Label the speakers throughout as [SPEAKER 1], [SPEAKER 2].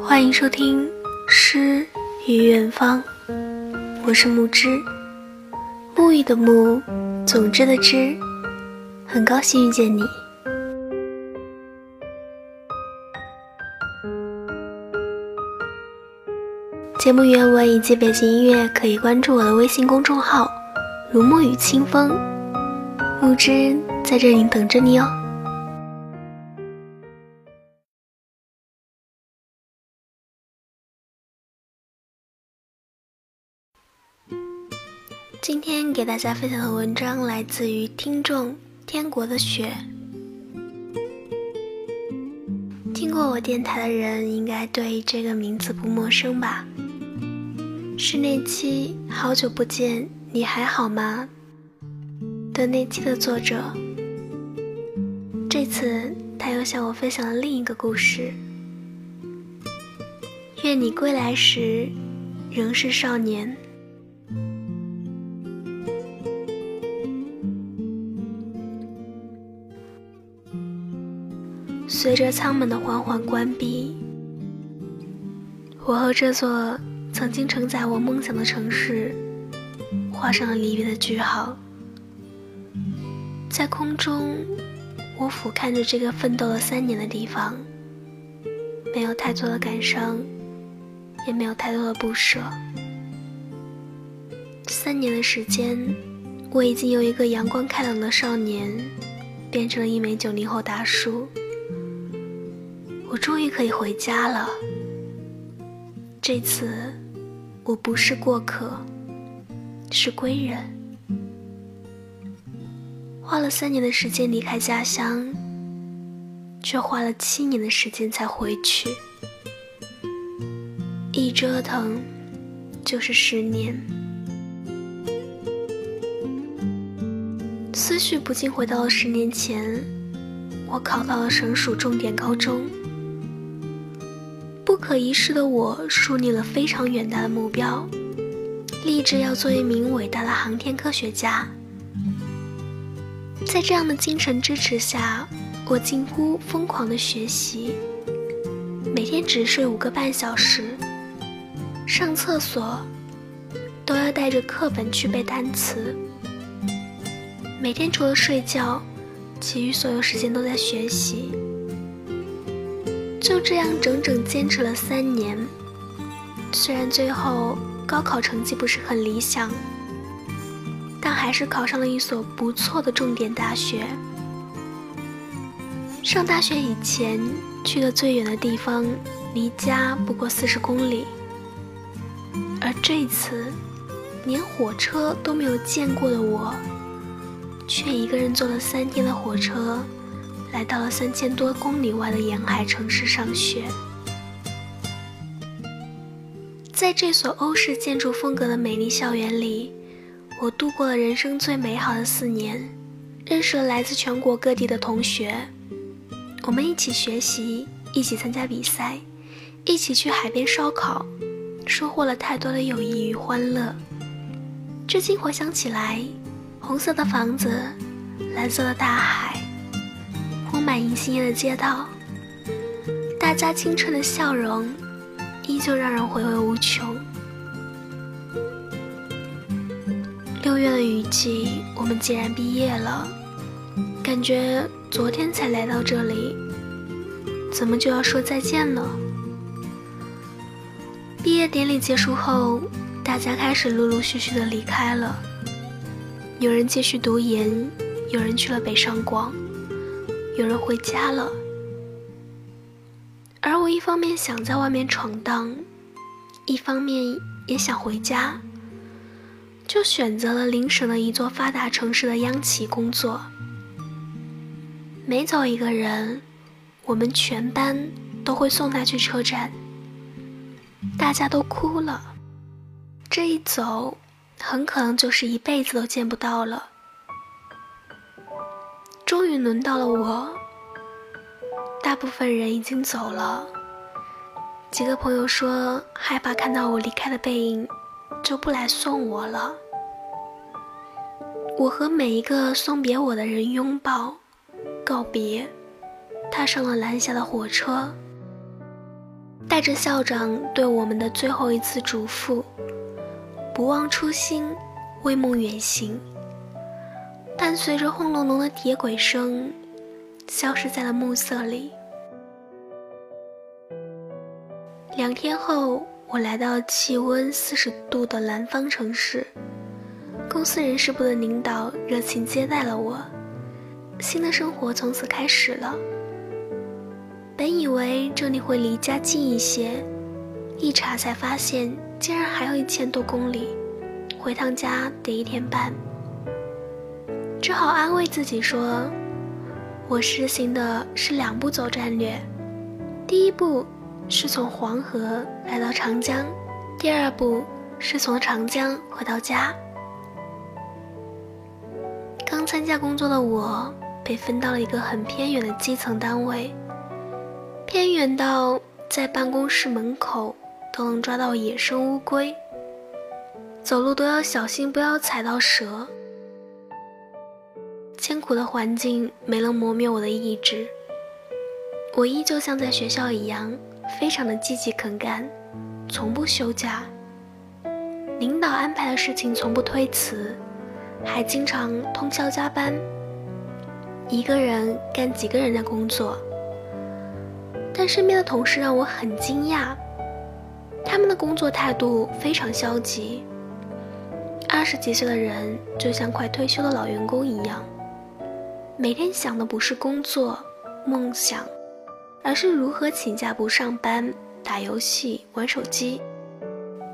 [SPEAKER 1] 欢迎收听《诗与远方》，我是木之，沐浴的沐，总之的之，很高兴遇见你。节目原文以及背景音乐可以关注我的微信公众号“如沐雨清风”，木之在这里等着你哦。今天给大家分享的文章来自于听众天国的雪。听过我电台的人应该对这个名字不陌生吧？是那期“好久不见，你还好吗”的那期的作者。这次他又向我分享了另一个故事。愿你归来时，仍是少年。随着舱门的缓缓关闭，我和这座曾经承载我梦想的城市画上了离别的句号。在空中，我俯瞰着这个奋斗了三年的地方，没有太多的感伤，也没有太多的不舍。三年的时间，我已经由一个阳光开朗的少年，变成了一枚九零后大叔。我终于可以回家了。这次，我不是过客，是归人。花了三年的时间离开家乡，却花了七年的时间才回去。一折腾，就是十年。思绪不禁回到了十年前，我考到了省属重点高中。不可一世的我树立了非常远大的目标，立志要做一名伟大的航天科学家。在这样的精神支持下，我近乎疯狂的学习，每天只睡五个半小时，上厕所都要带着课本去背单词。每天除了睡觉，其余所有时间都在学习。就这样整整坚持了三年，虽然最后高考成绩不是很理想，但还是考上了一所不错的重点大学。上大学以前去的最远的地方，离家不过四十公里，而这次连火车都没有见过的我，却一个人坐了三天的火车。来到了三千多公里外的沿海城市上学，在这所欧式建筑风格的美丽校园里，我度过了人生最美好的四年，认识了来自全国各地的同学，我们一起学习，一起参加比赛，一起去海边烧烤，收获了太多的友谊与欢乐。至今回想起来，红色的房子，蓝色的大海。满银杏叶的街道，大家青春的笑容，依旧让人回味无穷。六月的雨季，我们竟然毕业了，感觉昨天才来到这里，怎么就要说再见了？毕业典礼结束后，大家开始陆陆续续的离开了，有人继续读研，有人去了北上广。有人回家了，而我一方面想在外面闯荡，一方面也想回家，就选择了邻省的一座发达城市的央企工作。每走一个人，我们全班都会送他去车站，大家都哭了。这一走，很可能就是一辈子都见不到了。轮到了我。大部分人已经走了，几个朋友说害怕看到我离开的背影，就不来送我了。我和每一个送别我的人拥抱，告别，踏上了南下的火车。带着校长对我们的最后一次嘱咐：“不忘初心，为梦远行。”伴随着轰隆隆的铁轨声，消失在了暮色里。两天后，我来到气温四十度的南方城市，公司人事部的领导热情接待了我，新的生活从此开始了。本以为这里会离家近一些，一查才发现竟然还有一千多公里，回趟家得一天半。只好安慰自己说：“我实行的是两步走战略，第一步。”是从黄河来到长江，第二步是从长江回到家。刚参加工作的我被分到了一个很偏远的基层单位，偏远到在办公室门口都能抓到野生乌龟，走路都要小心不要踩到蛇。艰苦的环境没能磨灭我的意志，我依旧像在学校一样。非常的积极肯干，从不休假。领导安排的事情从不推辞，还经常通宵加班。一个人干几个人的工作。但身边的同事让我很惊讶，他们的工作态度非常消极。二十几岁的人就像快退休的老员工一样，每天想的不是工作、梦想。而是如何请假不上班、打游戏、玩手机。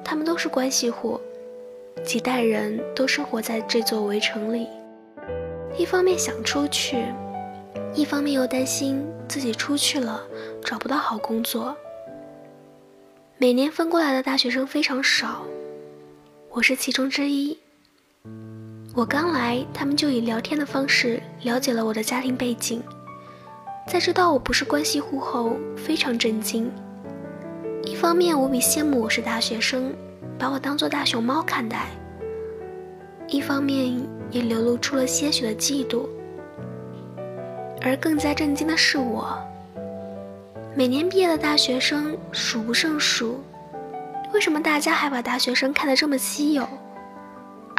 [SPEAKER 1] 他们都是关系户，几代人都生活在这座围城里。一方面想出去，一方面又担心自己出去了找不到好工作。每年分过来的大学生非常少，我是其中之一。我刚来，他们就以聊天的方式了解了我的家庭背景。在知道我不是关系户后，非常震惊。一方面无比羡慕我是大学生，把我当做大熊猫看待；一方面也流露出了些许的嫉妒。而更加震惊的是，我每年毕业的大学生数不胜数，为什么大家还把大学生看得这么稀有？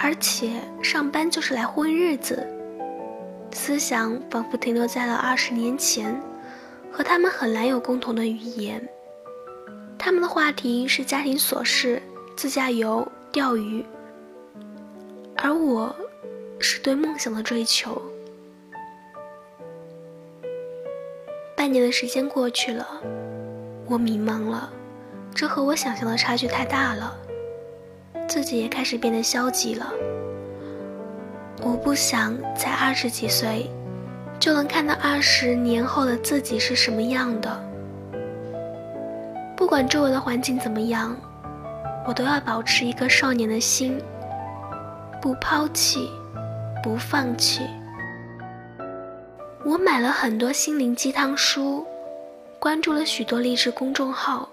[SPEAKER 1] 而且上班就是来混日子。思想仿佛停留在了二十年前，和他们很难有共同的语言。他们的话题是家庭琐事、自驾游、钓鱼，而我，是对梦想的追求。半年的时间过去了，我迷茫了，这和我想象的差距太大了，自己也开始变得消极了。我不想在二十几岁就能看到二十年后的自己是什么样的。不管周围的环境怎么样，我都要保持一颗少年的心，不抛弃，不放弃。我买了很多心灵鸡汤书，关注了许多励志公众号，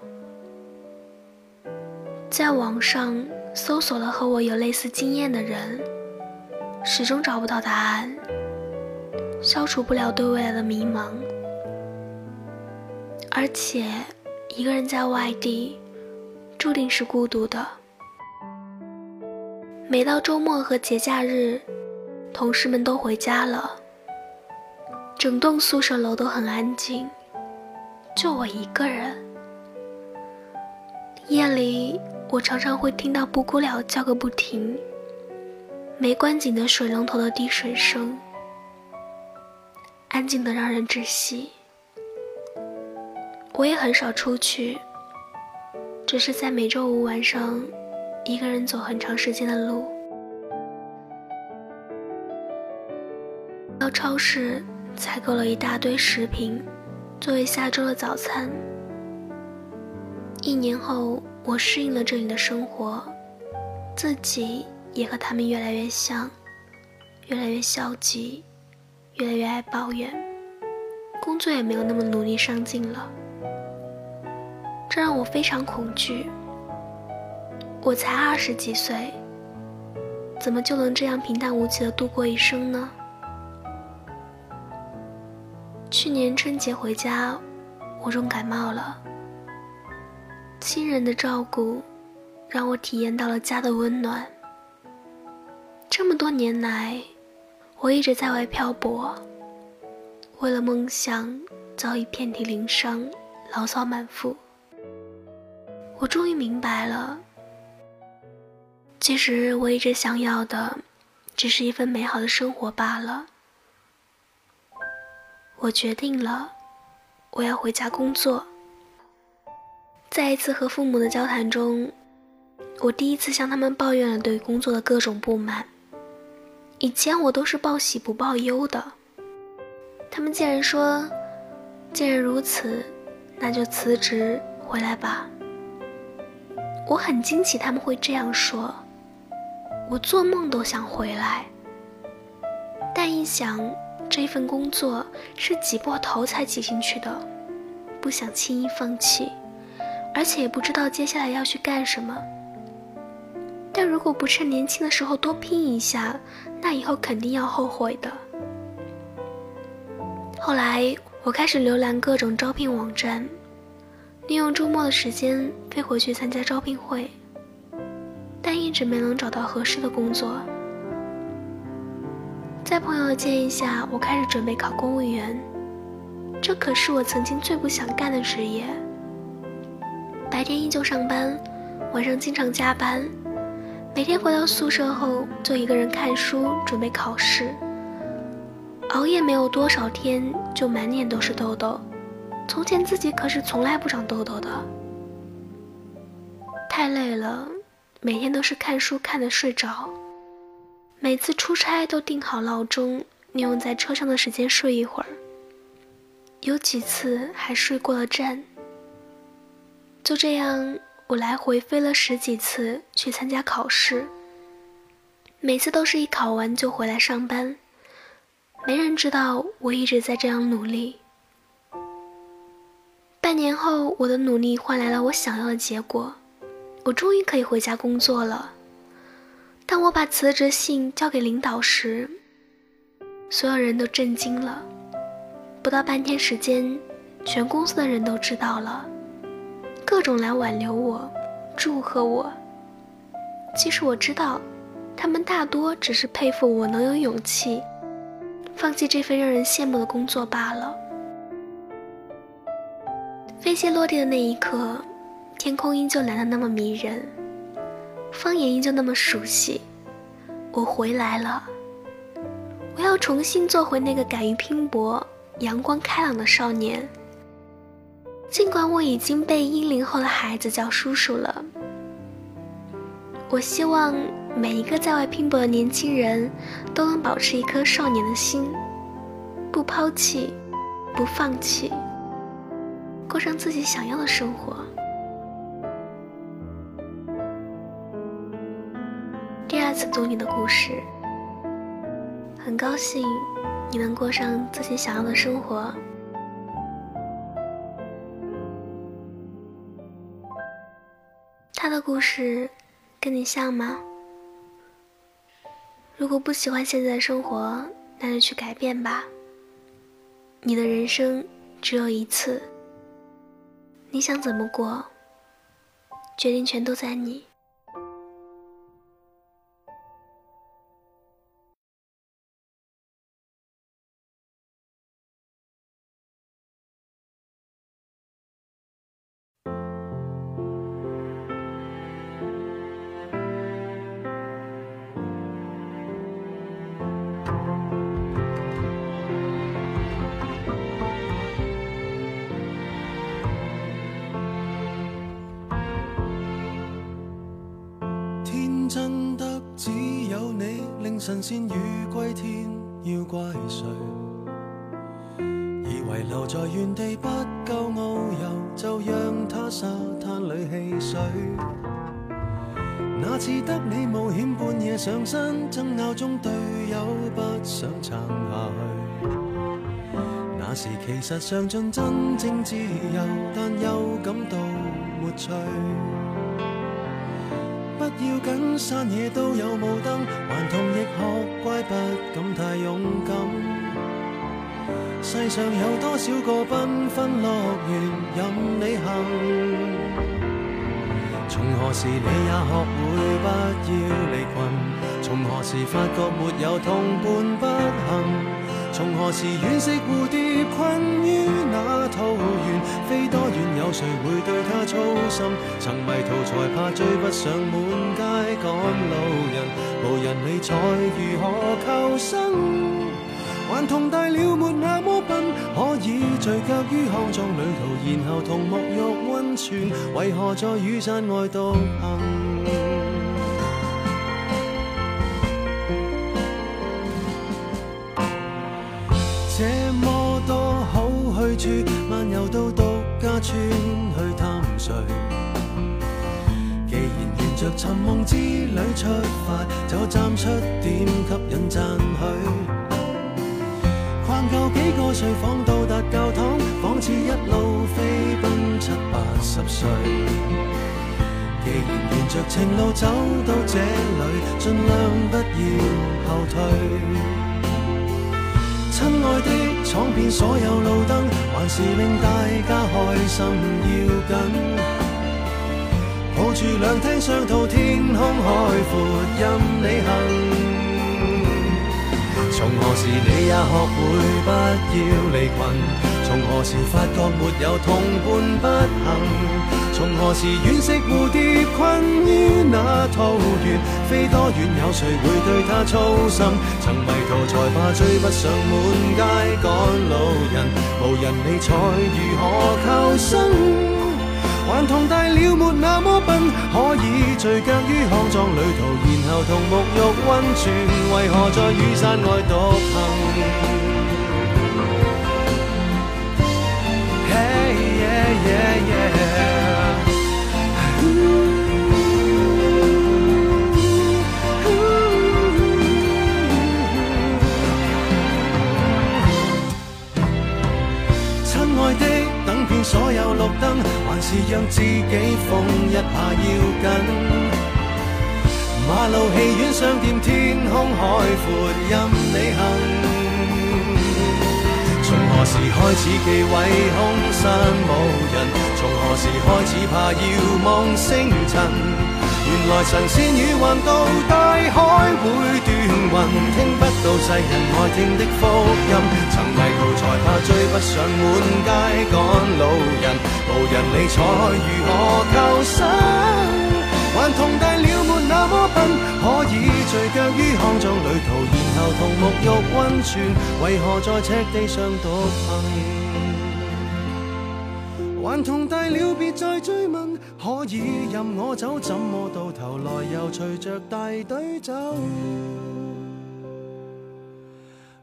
[SPEAKER 1] 在网上搜索了和我有类似经验的人。始终找不到答案，消除不了对未来的迷茫。而且，一个人在外地，注定是孤独的。每到周末和节假日，同事们都回家了，整栋宿舍楼都很安静，就我一个人。夜里，我常常会听到布谷鸟叫个不停。没关紧的水龙头的滴水声，安静的让人窒息。我也很少出去，只是在每周五晚上，一个人走很长时间的路。到超市采购了一大堆食品，作为下周的早餐。一年后，我适应了这里的生活，自己。也和他们越来越像，越来越消极，越来越爱抱怨，工作也没有那么努力上进了。这让我非常恐惧。我才二十几岁，怎么就能这样平淡无奇的度过一生呢？去年春节回家，我重感冒了，亲人的照顾，让我体验到了家的温暖。这么多年来，我一直在外漂泊，为了梦想早已遍体鳞伤，牢骚满腹。我终于明白了，其实我一直想要的，只是一份美好的生活罢了。我决定了，我要回家工作。在一次和父母的交谈中，我第一次向他们抱怨了对工作的各种不满。以前我都是报喜不报忧的，他们竟然说：“既然如此，那就辞职回来吧。”我很惊奇他们会这样说，我做梦都想回来。但一想这份工作是挤破头才挤进去的，不想轻易放弃。而且也不知道接下来要去干什么。但如果不趁年轻的时候多拼一下，那以后肯定要后悔的。后来我开始浏览各种招聘网站，利用周末的时间飞回去参加招聘会，但一直没能找到合适的工作。在朋友的建议下，我开始准备考公务员，这可是我曾经最不想干的职业。白天依旧上班，晚上经常加班，每天回到宿舍后就一个人看书准备考试。熬夜没有多少天就满脸都是痘痘，从前自己可是从来不长痘痘的。太累了，每天都是看书看得睡着，每次出差都定好闹钟，利用在车上的时间睡一会儿，有几次还睡过了站。就这样，我来回飞了十几次去参加考试，每次都是一考完就回来上班，没人知道我一直在这样努力。半年后，我的努力换来了我想要的结果，我终于可以回家工作了。当我把辞职信交给领导时，所有人都震惊了。不到半天时间，全公司的人都知道了。各种来挽留我，祝贺我。其实我知道，他们大多只是佩服我能有勇气放弃这份让人羡慕的工作罢了。飞机落地的那一刻，天空依旧蓝得那么迷人，方言依旧那么熟悉。我回来了，我要重新做回那个敢于拼搏、阳光开朗的少年。尽管我已经被一零后的孩子叫叔叔了，我希望每一个在外拼搏的年轻人都能保持一颗少年的心，不抛弃，不放弃，过上自己想要的生活。第二次读你的故事，很高兴你能过上自己想要的生活。故事跟你像吗？如果不喜欢现在的生活，那就去改变吧。你的人生只有一次，你想怎么过，决定权都在你。
[SPEAKER 2] 神仙与归天，要怪谁？以为留在原地不够遨游，就让他沙滩里戏水。那次得你冒险半夜上山，争拗中队友不想撑下去。那时其实尝尽真正自由，但又感到没趣。不要紧，山野都有雾灯，顽童亦学乖，不敢太勇敢。世上有多少个缤纷乐园任你行？从何时你也学会不要离群？从何时发觉没有同伴不行？从何时惋惜蝴蝶困于那桃源？飞多远谁会对他操心？曾迷途才怕追不上满街赶路人，无人理睬如何求生？还同大了没那么笨，可以聚脚于康庄旅途，然后同沐浴温泉，为何在雨伞外独行？这么多好去处，漫游到独家村着寻梦之旅出发，就站出点吸引赞许。逛够几个睡房到达教堂，仿似一路飞奔七八十岁。既然沿着情路走到这里，尽量不要后退。亲爱的，闯遍所有路灯，还是令大家开心要紧。抱住两厅双套，天空海阔，任你行。从何时你也学会不要离群？从何时发觉没有同伴不行？从何时惋惜蝴蝶困于那桃源？飞多远有谁会对它操心？曾迷途才怕追不上满街赶路人，无人理睬如何求生？还同大了没那么笨，可以聚脚于康庄旅途，然后同沐浴温泉，为何在雨伞外独行？让自己疯一下要紧。马路、戏院、商店，天空海阔，任你行。从何时开始忌讳空山无人？从何时开始怕遥望星辰？原来神仙与幻道，大海会断云，听不到世人爱听的福音。曾迷途才怕追不上满街赶路人，无人理睬如何求生？还同大了没那么笨，可以聚脚于康庄旅途，然后同沐浴温泉，为何在赤地上独行？还同大了别再追问，可以任我走，怎么到头来又随着大队走？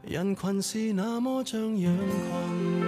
[SPEAKER 2] 人群是那么像羊群。